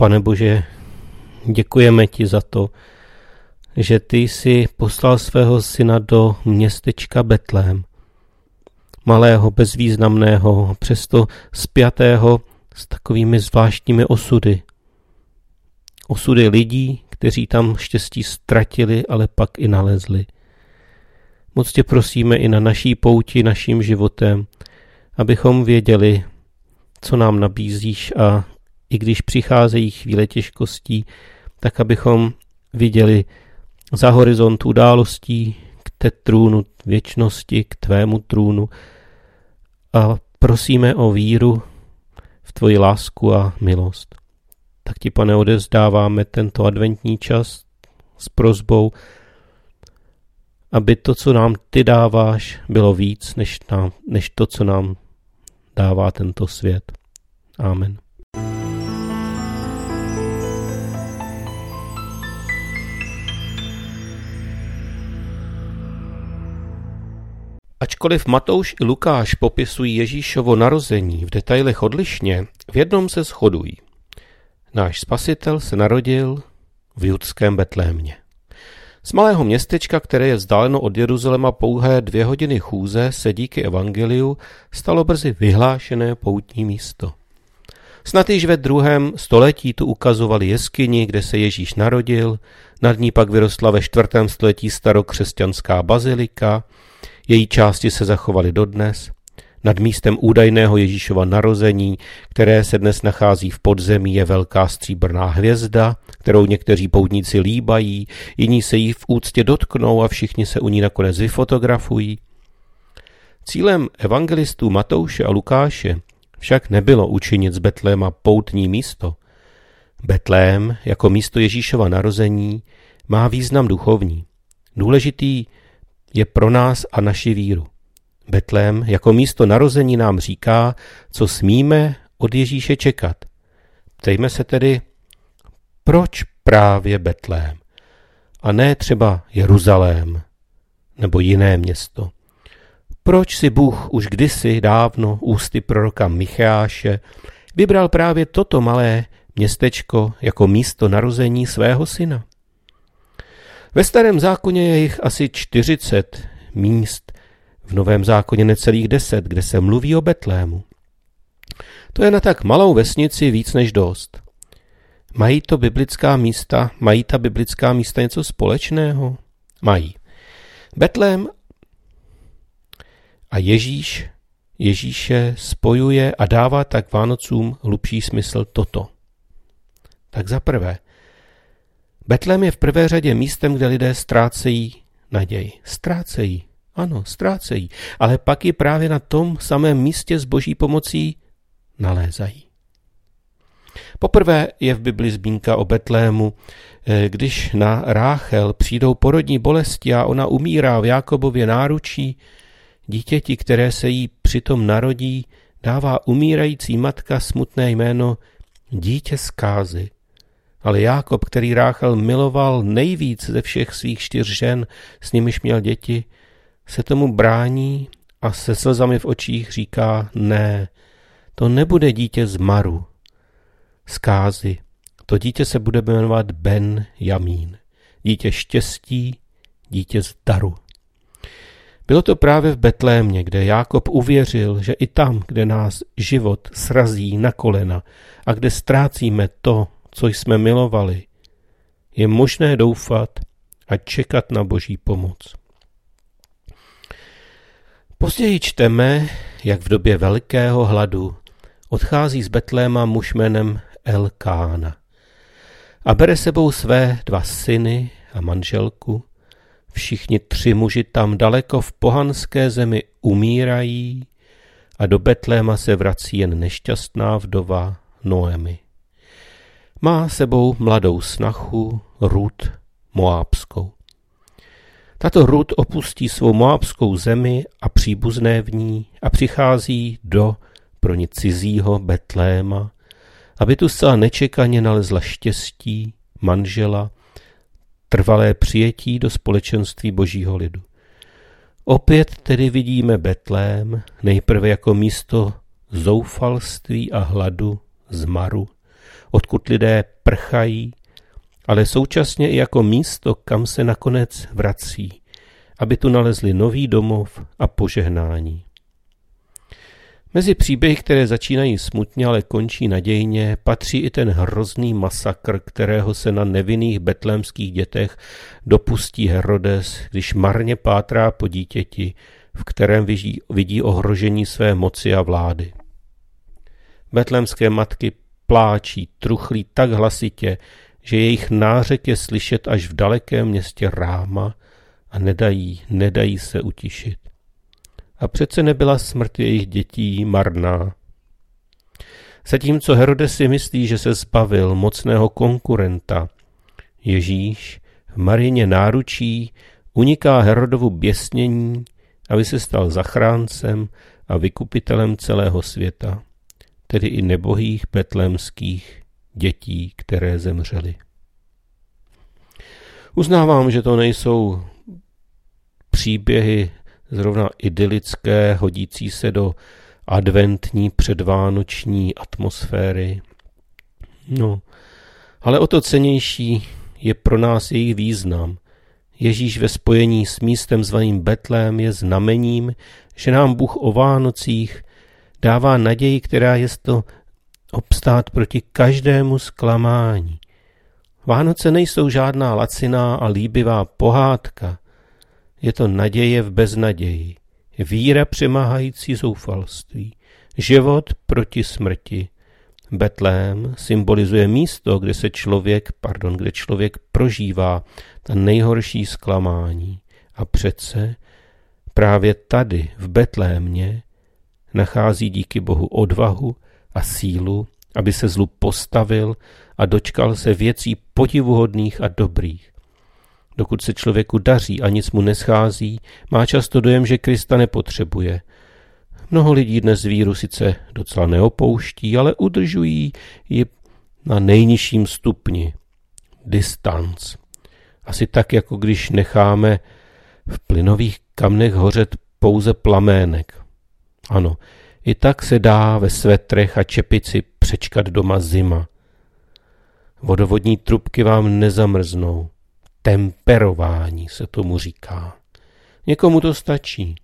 Pane Bože, děkujeme ti za to, že ty jsi poslal svého syna do městečka Betlém, malého, bezvýznamného, přesto spjatého s takovými zvláštními osudy. Osudy lidí, kteří tam štěstí ztratili, ale pak i nalezli. Moc tě prosíme i na naší pouti, naším životem, abychom věděli, co nám nabízíš a i když přicházejí chvíle těžkostí, tak abychom viděli za horizont událostí k té trůnu věčnosti, k tvému trůnu a prosíme o víru v tvoji lásku a milost. Tak ti, pane, odezdáváme tento adventní čas s prozbou, aby to, co nám ty dáváš, bylo víc, než, nám, než to, co nám dává tento svět. Amen. Ačkoliv Matouš i Lukáš popisují Ježíšovo narození v detailech odlišně, v jednom se shodují. Náš spasitel se narodil v judském Betlémě. Z malého městečka, které je vzdáleno od Jeruzaléma pouhé dvě hodiny chůze, se díky evangeliu stalo brzy vyhlášené poutní místo. Snad již ve druhém století tu ukazovali jeskyni, kde se Ježíš narodil, nad ní pak vyrostla ve čtvrtém století starokřesťanská bazilika, její části se zachovaly dodnes. Nad místem údajného Ježíšova narození, které se dnes nachází v podzemí, je velká stříbrná hvězda, kterou někteří poutníci líbají, jiní se jí v úctě dotknou a všichni se u ní nakonec vyfotografují. Cílem evangelistů Matouše a Lukáše však nebylo učinit z Betléma poutní místo. Betlém jako místo Ježíšova narození má význam duchovní. Důležitý je pro nás a naši víru. Betlém jako místo narození nám říká, co smíme od Ježíše čekat. Ptejme se tedy, proč právě Betlém a ne třeba Jeruzalém nebo jiné město. Proč si Bůh už kdysi dávno ústy proroka Micháše vybral právě toto malé městečko jako místo narození svého syna? Ve starém zákoně je jich asi 40 míst, v novém zákoně necelých 10, kde se mluví o Betlému. To je na tak malou vesnici víc než dost. Mají to biblická místa, mají ta biblická místa něco společného? Mají. Betlém a Ježíš, Ježíše spojuje a dává tak Vánocům hlubší smysl toto. Tak za prvé, Betlém je v prvé řadě místem, kde lidé ztrácejí naději. Ztrácejí, ano, ztrácejí, ale pak ji právě na tom samém místě s boží pomocí nalézají. Poprvé je v Bibli zmínka o Betlému, eh, když na Ráchel přijdou porodní bolesti a ona umírá v Jákobově náručí, dítěti, které se jí přitom narodí, dává umírající matka smutné jméno dítě zkázy. Ale Jákob, který Ráchel miloval nejvíc ze všech svých čtyř žen, s nimiž měl děti, se tomu brání a se slzami v očích říká ne, to nebude dítě z Maru, zkázy. To dítě se bude jmenovat Ben Jamín. Dítě štěstí, dítě z daru. Bylo to právě v Betlémě, kde Jákob uvěřil, že i tam, kde nás život srazí na kolena a kde ztrácíme to, co jsme milovali, je možné doufat a čekat na boží pomoc. Později čteme, jak v době velkého hladu odchází z Betléma muž jménem Elkána a bere sebou své dva syny a manželku. Všichni tři muži tam daleko v pohanské zemi umírají a do Betléma se vrací jen nešťastná vdova Noemi. Má sebou mladou snachu Rud Moábskou. Tato Rud opustí svou moábskou zemi a příbuzné v ní a přichází do pro ní cizího Betléma, aby tu zcela nečekaně nalezla štěstí, manžela, trvalé přijetí do společenství božího lidu. Opět tedy vidíme Betlém nejprve jako místo zoufalství a hladu, zmaru, odkud lidé prchají, ale současně i jako místo, kam se nakonec vrací, aby tu nalezli nový domov a požehnání. Mezi příběhy, které začínají smutně, ale končí nadějně, patří i ten hrozný masakr, kterého se na nevinných betlémských dětech dopustí Herodes, když marně pátrá po dítěti, v kterém vidí, ohrožení své moci a vlády. Betlémské matky pláčí, truchlí tak hlasitě, že jejich nářek je slyšet až v dalekém městě Ráma a nedají, nedají se utišit. A přece nebyla smrt jejich dětí marná. Zatímco Herodes si myslí, že se zbavil mocného konkurenta, Ježíš v Marině náručí uniká Herodovu běsnění, aby se stal zachráncem a vykupitelem celého světa, tedy i nebohých betlémských dětí, které zemřely. Uznávám, že to nejsou příběhy zrovna idylické, hodící se do adventní předvánoční atmosféry. No, ale o to cenější je pro nás jejich význam. Ježíš ve spojení s místem zvaným Betlém je znamením, že nám Bůh o Vánocích dává naději, která je to obstát proti každému zklamání. Vánoce nejsou žádná laciná a líbivá pohádka. Je to naděje v beznaději, víra přemáhající zoufalství, život proti smrti. Betlém symbolizuje místo, kde se člověk, pardon, kde člověk prožívá ta nejhorší zklamání. A přece právě tady, v Betlémě, nachází díky Bohu odvahu a sílu, aby se zlu postavil a dočkal se věcí podivuhodných a dobrých. Dokud se člověku daří a nic mu neschází, má často dojem, že Krista nepotřebuje. Mnoho lidí dnes víru sice docela neopouští, ale udržují ji na nejnižším stupni. Distanc. Asi tak, jako když necháme v plynových kamnech hořet pouze plamének. Ano, i tak se dá ve svetrech a čepici přečkat doma zima. Vodovodní trubky vám nezamrznou. Temperování se tomu říká. Někomu to stačí.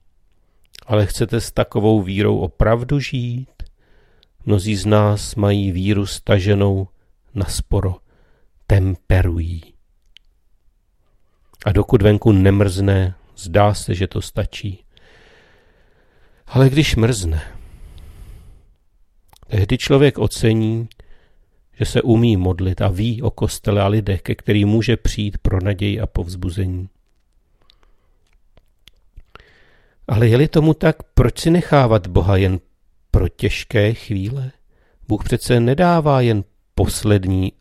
Ale chcete s takovou vírou opravdu žít? Mnozí z nás mají víru staženou na sporo. Temperují. A dokud venku nemrzne, zdá se, že to stačí. Ale když mrzne, tehdy člověk ocení, že se umí modlit a ví o kostele a lidech, ke kterým může přijít pro naději a povzbuzení. Ale je-li tomu tak, proč si nechávat Boha jen pro těžké chvíle? Bůh přece nedává jen poslední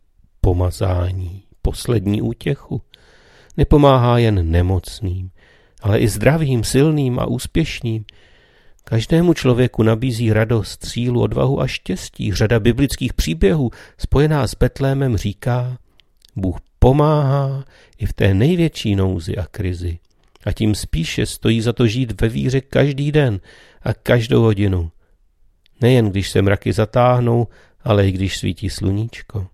pomazání, poslední útěchu. Nepomáhá jen nemocným, ale i zdravým, silným a úspěšným, Každému člověku nabízí radost, sílu, odvahu a štěstí. Řada biblických příběhů spojená s Betlémem říká, Bůh pomáhá i v té největší nouzi a krizi. A tím spíše stojí za to žít ve víře každý den a každou hodinu. Nejen když se mraky zatáhnou, ale i když svítí sluníčko.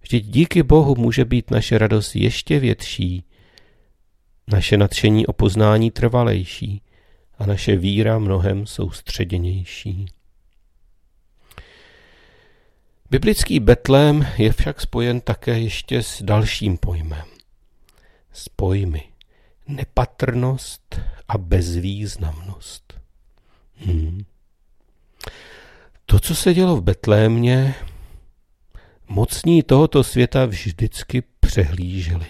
Vždyť díky Bohu může být naše radost ještě větší, naše nadšení o poznání trvalejší a naše víra mnohem soustředěnější. Biblický Betlém je však spojen také ještě s dalším pojmem. S pojmy nepatrnost a bezvýznamnost. Hmm. To, co se dělo v Betlémě, mocní tohoto světa vždycky přehlíželi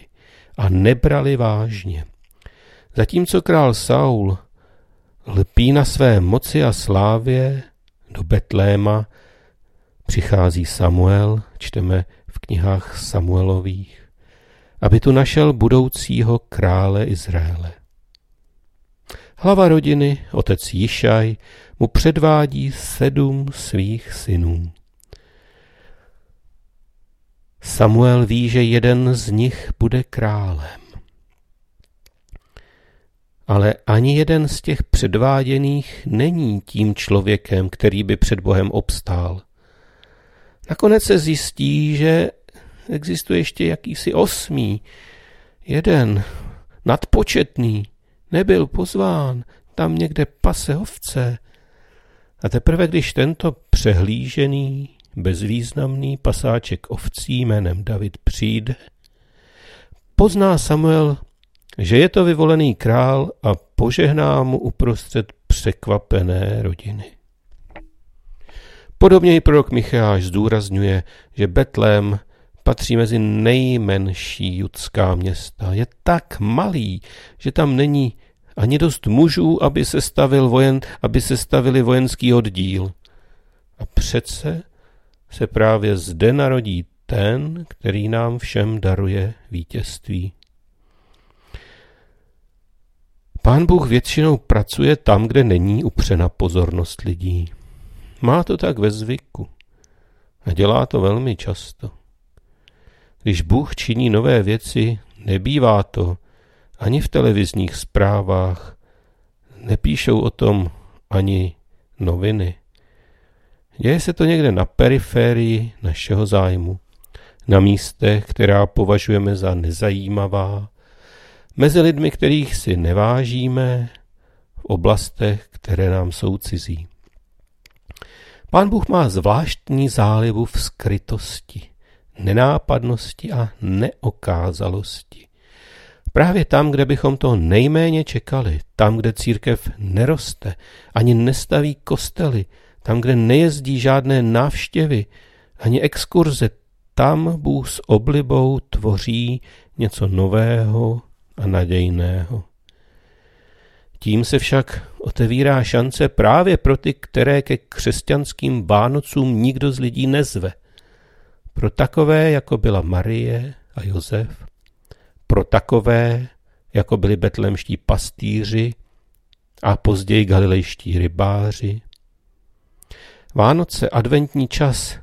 a nebrali vážně. Zatímco král Saul lpí na své moci a slávě do Betléma, přichází Samuel, čteme v knihách Samuelových, aby tu našel budoucího krále Izraele. Hlava rodiny, otec Jišaj, mu předvádí sedm svých synů. Samuel ví, že jeden z nich bude králem ale ani jeden z těch předváděných není tím člověkem, který by před Bohem obstál. Nakonec se zjistí, že existuje ještě jakýsi osmý, jeden, nadpočetný, nebyl pozván, tam někde pase ovce. A teprve když tento přehlížený, bezvýznamný pasáček ovcí jménem David přijde, pozná Samuel, že je to vyvolený král a požehná mu uprostřed překvapené rodiny. Podobně i prorok Micháš zdůrazňuje, že Betlém patří mezi nejmenší judská města. Je tak malý, že tam není ani dost mužů, aby se, stavil vojen, aby se stavili vojenský oddíl. A přece se právě zde narodí ten, který nám všem daruje vítězství. Pán Bůh většinou pracuje tam, kde není upřena pozornost lidí. Má to tak ve zvyku. A dělá to velmi často. Když Bůh činí nové věci, nebývá to ani v televizních zprávách, nepíšou o tom ani noviny. Děje se to někde na periférii našeho zájmu, na místech, která považujeme za nezajímavá, mezi lidmi, kterých si nevážíme, v oblastech, které nám jsou cizí. Pán Bůh má zvláštní zálivu v skrytosti, nenápadnosti a neokázalosti. Právě tam, kde bychom to nejméně čekali, tam, kde církev neroste, ani nestaví kostely, tam, kde nejezdí žádné návštěvy, ani exkurze, tam Bůh s oblibou tvoří něco nového a nadějného. Tím se však otevírá šance právě pro ty, které ke křesťanským Vánocům nikdo z lidí nezve. Pro takové, jako byla Marie a Josef, pro takové, jako byli betlemští pastýři a později galilejští rybáři. Vánoce, adventní čas,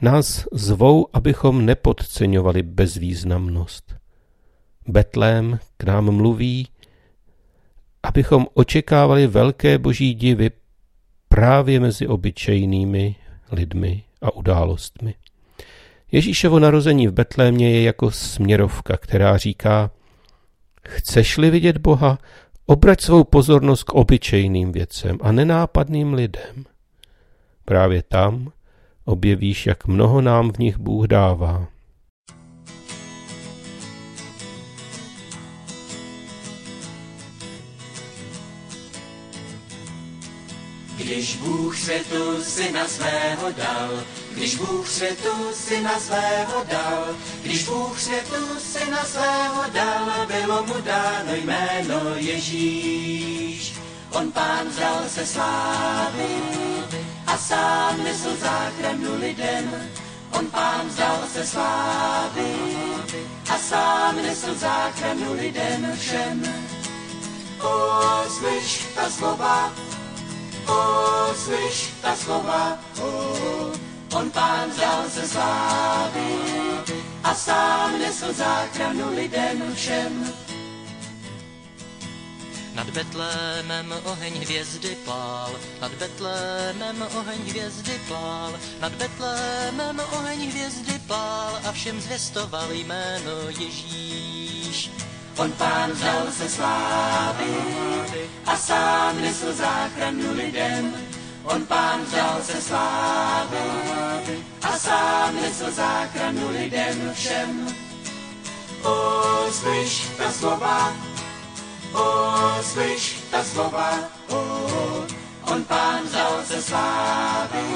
nás zvou, abychom nepodceňovali bezvýznamnost. Betlém k nám mluví, abychom očekávali velké boží divy právě mezi obyčejnými lidmi a událostmi. Ježíšovo narození v Betlémě je jako směrovka, která říká, chceš-li vidět Boha, obrať svou pozornost k obyčejným věcem a nenápadným lidem. Právě tam objevíš, jak mnoho nám v nich Bůh dává. Když Bůh světu syna svého dal, když Bůh světu syna svého dal, když Bůh světu syna svého dal, bylo mu dáno jméno Ježíš. On pán vzal se slávy a sám nesl záchranu lidem. On pán vzal se slávy a sám nesl záchranu lidem všem. O, slyš ta slova, o, slyš ta slova, o, on pán vzal se slávy a sám nesl záchranu lidem všem. Nad Betlémem oheň hvězdy plál, nad Betlémem oheň hvězdy plál, nad Betlémem oheň hvězdy plál a všem zvěstoval jméno Ježíš. On pán vzal se slávy a sám nesl záchranu lidem. On pán vzal se slávy a sám nesl záchranu lidem všem. O, ta slova, o, ta slova, o, on pán vzal se slávy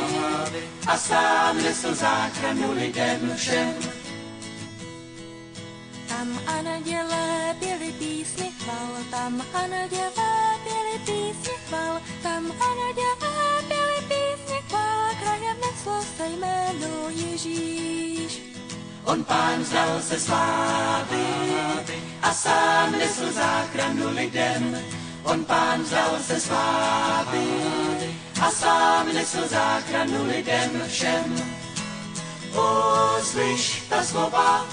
a sám nesl záchranu lidem všem. Tam a neděle byly písně chval, tam a neděle byly písně chval, tam a neděle byly písně chval, krajem neslo se jméno Ježíš. On pán vzal se slávy a sám nesl záchranu lidem. On pán vzal se slávy a sám nesl záchranu lidem všem. O, slyš ta slova,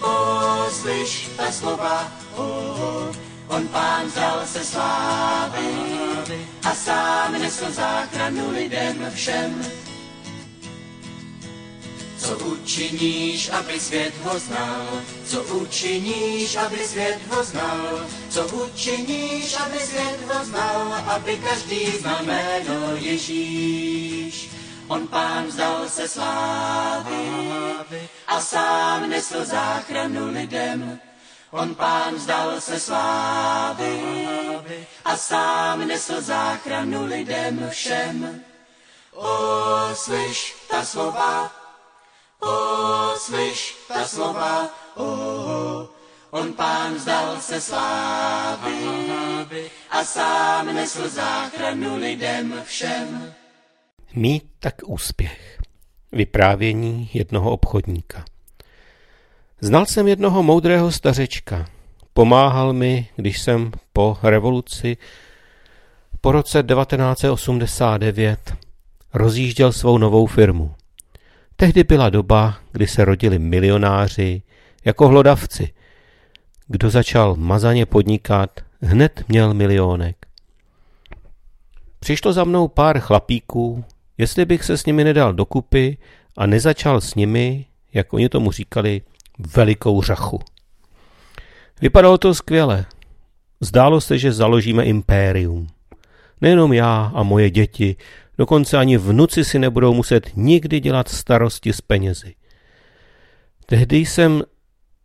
o, slyš ta slova, o, on pán vzal se slávy a sám nesl záchranu lidem všem. Co učiníš, aby svět ho znal? Co učiníš, aby svět ho znal? Co učiníš, aby svět ho znal? Aby každý znal jméno Ježíš. On pán vzdal se slávy a sám nesl záchranu lidem. On pán vzdal se slávy a sám nesl záchranu lidem všem. O, slyš ta slova, o, slyš ta slova, o, on pán vzdal se slávy a sám nesl záchranu lidem všem. Mít tak úspěch. Vyprávění jednoho obchodníka. Znal jsem jednoho moudrého stařečka. Pomáhal mi, když jsem po revoluci po roce 1989 rozjížděl svou novou firmu. Tehdy byla doba, kdy se rodili milionáři jako hlodavci. Kdo začal mazaně podnikat, hned měl milionek. Přišlo za mnou pár chlapíků, jestli bych se s nimi nedal dokupy a nezačal s nimi, jak oni tomu říkali, velikou řachu. Vypadalo to skvěle. Zdálo se, že založíme impérium. Nejenom já a moje děti, dokonce ani vnuci si nebudou muset nikdy dělat starosti s penězi. Tehdy jsem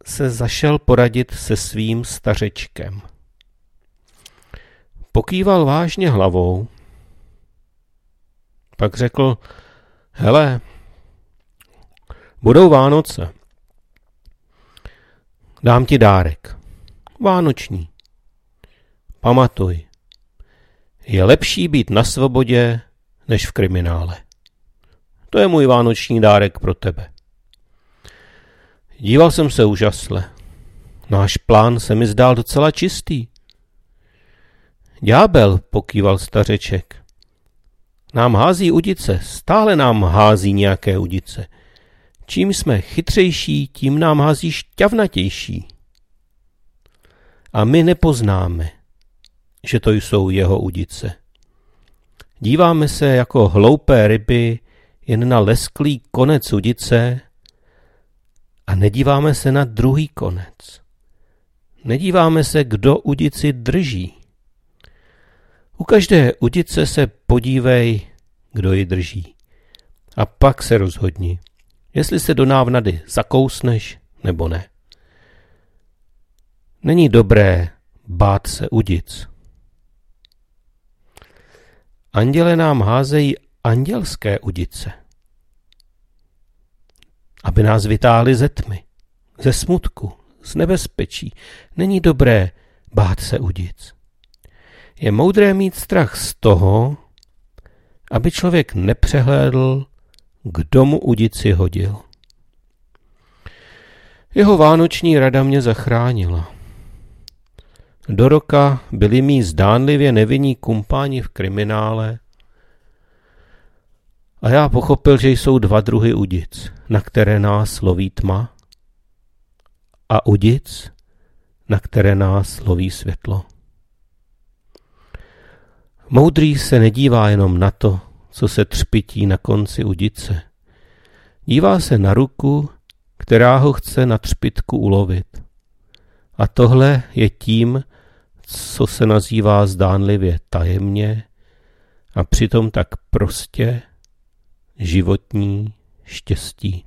se zašel poradit se svým stařečkem. Pokýval vážně hlavou, pak řekl, hele, budou Vánoce. Dám ti dárek. Vánoční. Pamatuj, je lepší být na svobodě, než v kriminále. To je můj vánoční dárek pro tebe. Díval jsem se úžasle. Náš plán se mi zdál docela čistý. Ďábel, pokýval stařeček. Nám hází udice, stále nám hází nějaké udice. Čím jsme chytřejší, tím nám hází šťavnatější. A my nepoznáme, že to jsou jeho udice. Díváme se jako hloupé ryby jen na lesklý konec udice a nedíváme se na druhý konec. Nedíváme se, kdo udici drží. U každé udice se podívej, kdo ji drží. A pak se rozhodni jestli se do návnady zakousneš nebo ne. Není dobré bát se udic. Anděle nám házejí andělské udice, aby nás vytáhli ze tmy, ze smutku, z nebezpečí. Není dobré bát se udic. Je moudré mít strach z toho, aby člověk nepřehlédl kdo mu udici hodil. Jeho vánoční rada mě zachránila. Do roka byli mý zdánlivě nevinní kumpáni v kriminále a já pochopil, že jsou dva druhy udic, na které nás loví tma a udic, na které nás loví světlo. Moudrý se nedívá jenom na to, co se třpití na konci udice. Dívá se na ruku, která ho chce na třpitku ulovit. A tohle je tím, co se nazývá zdánlivě tajemně a přitom tak prostě životní štěstí.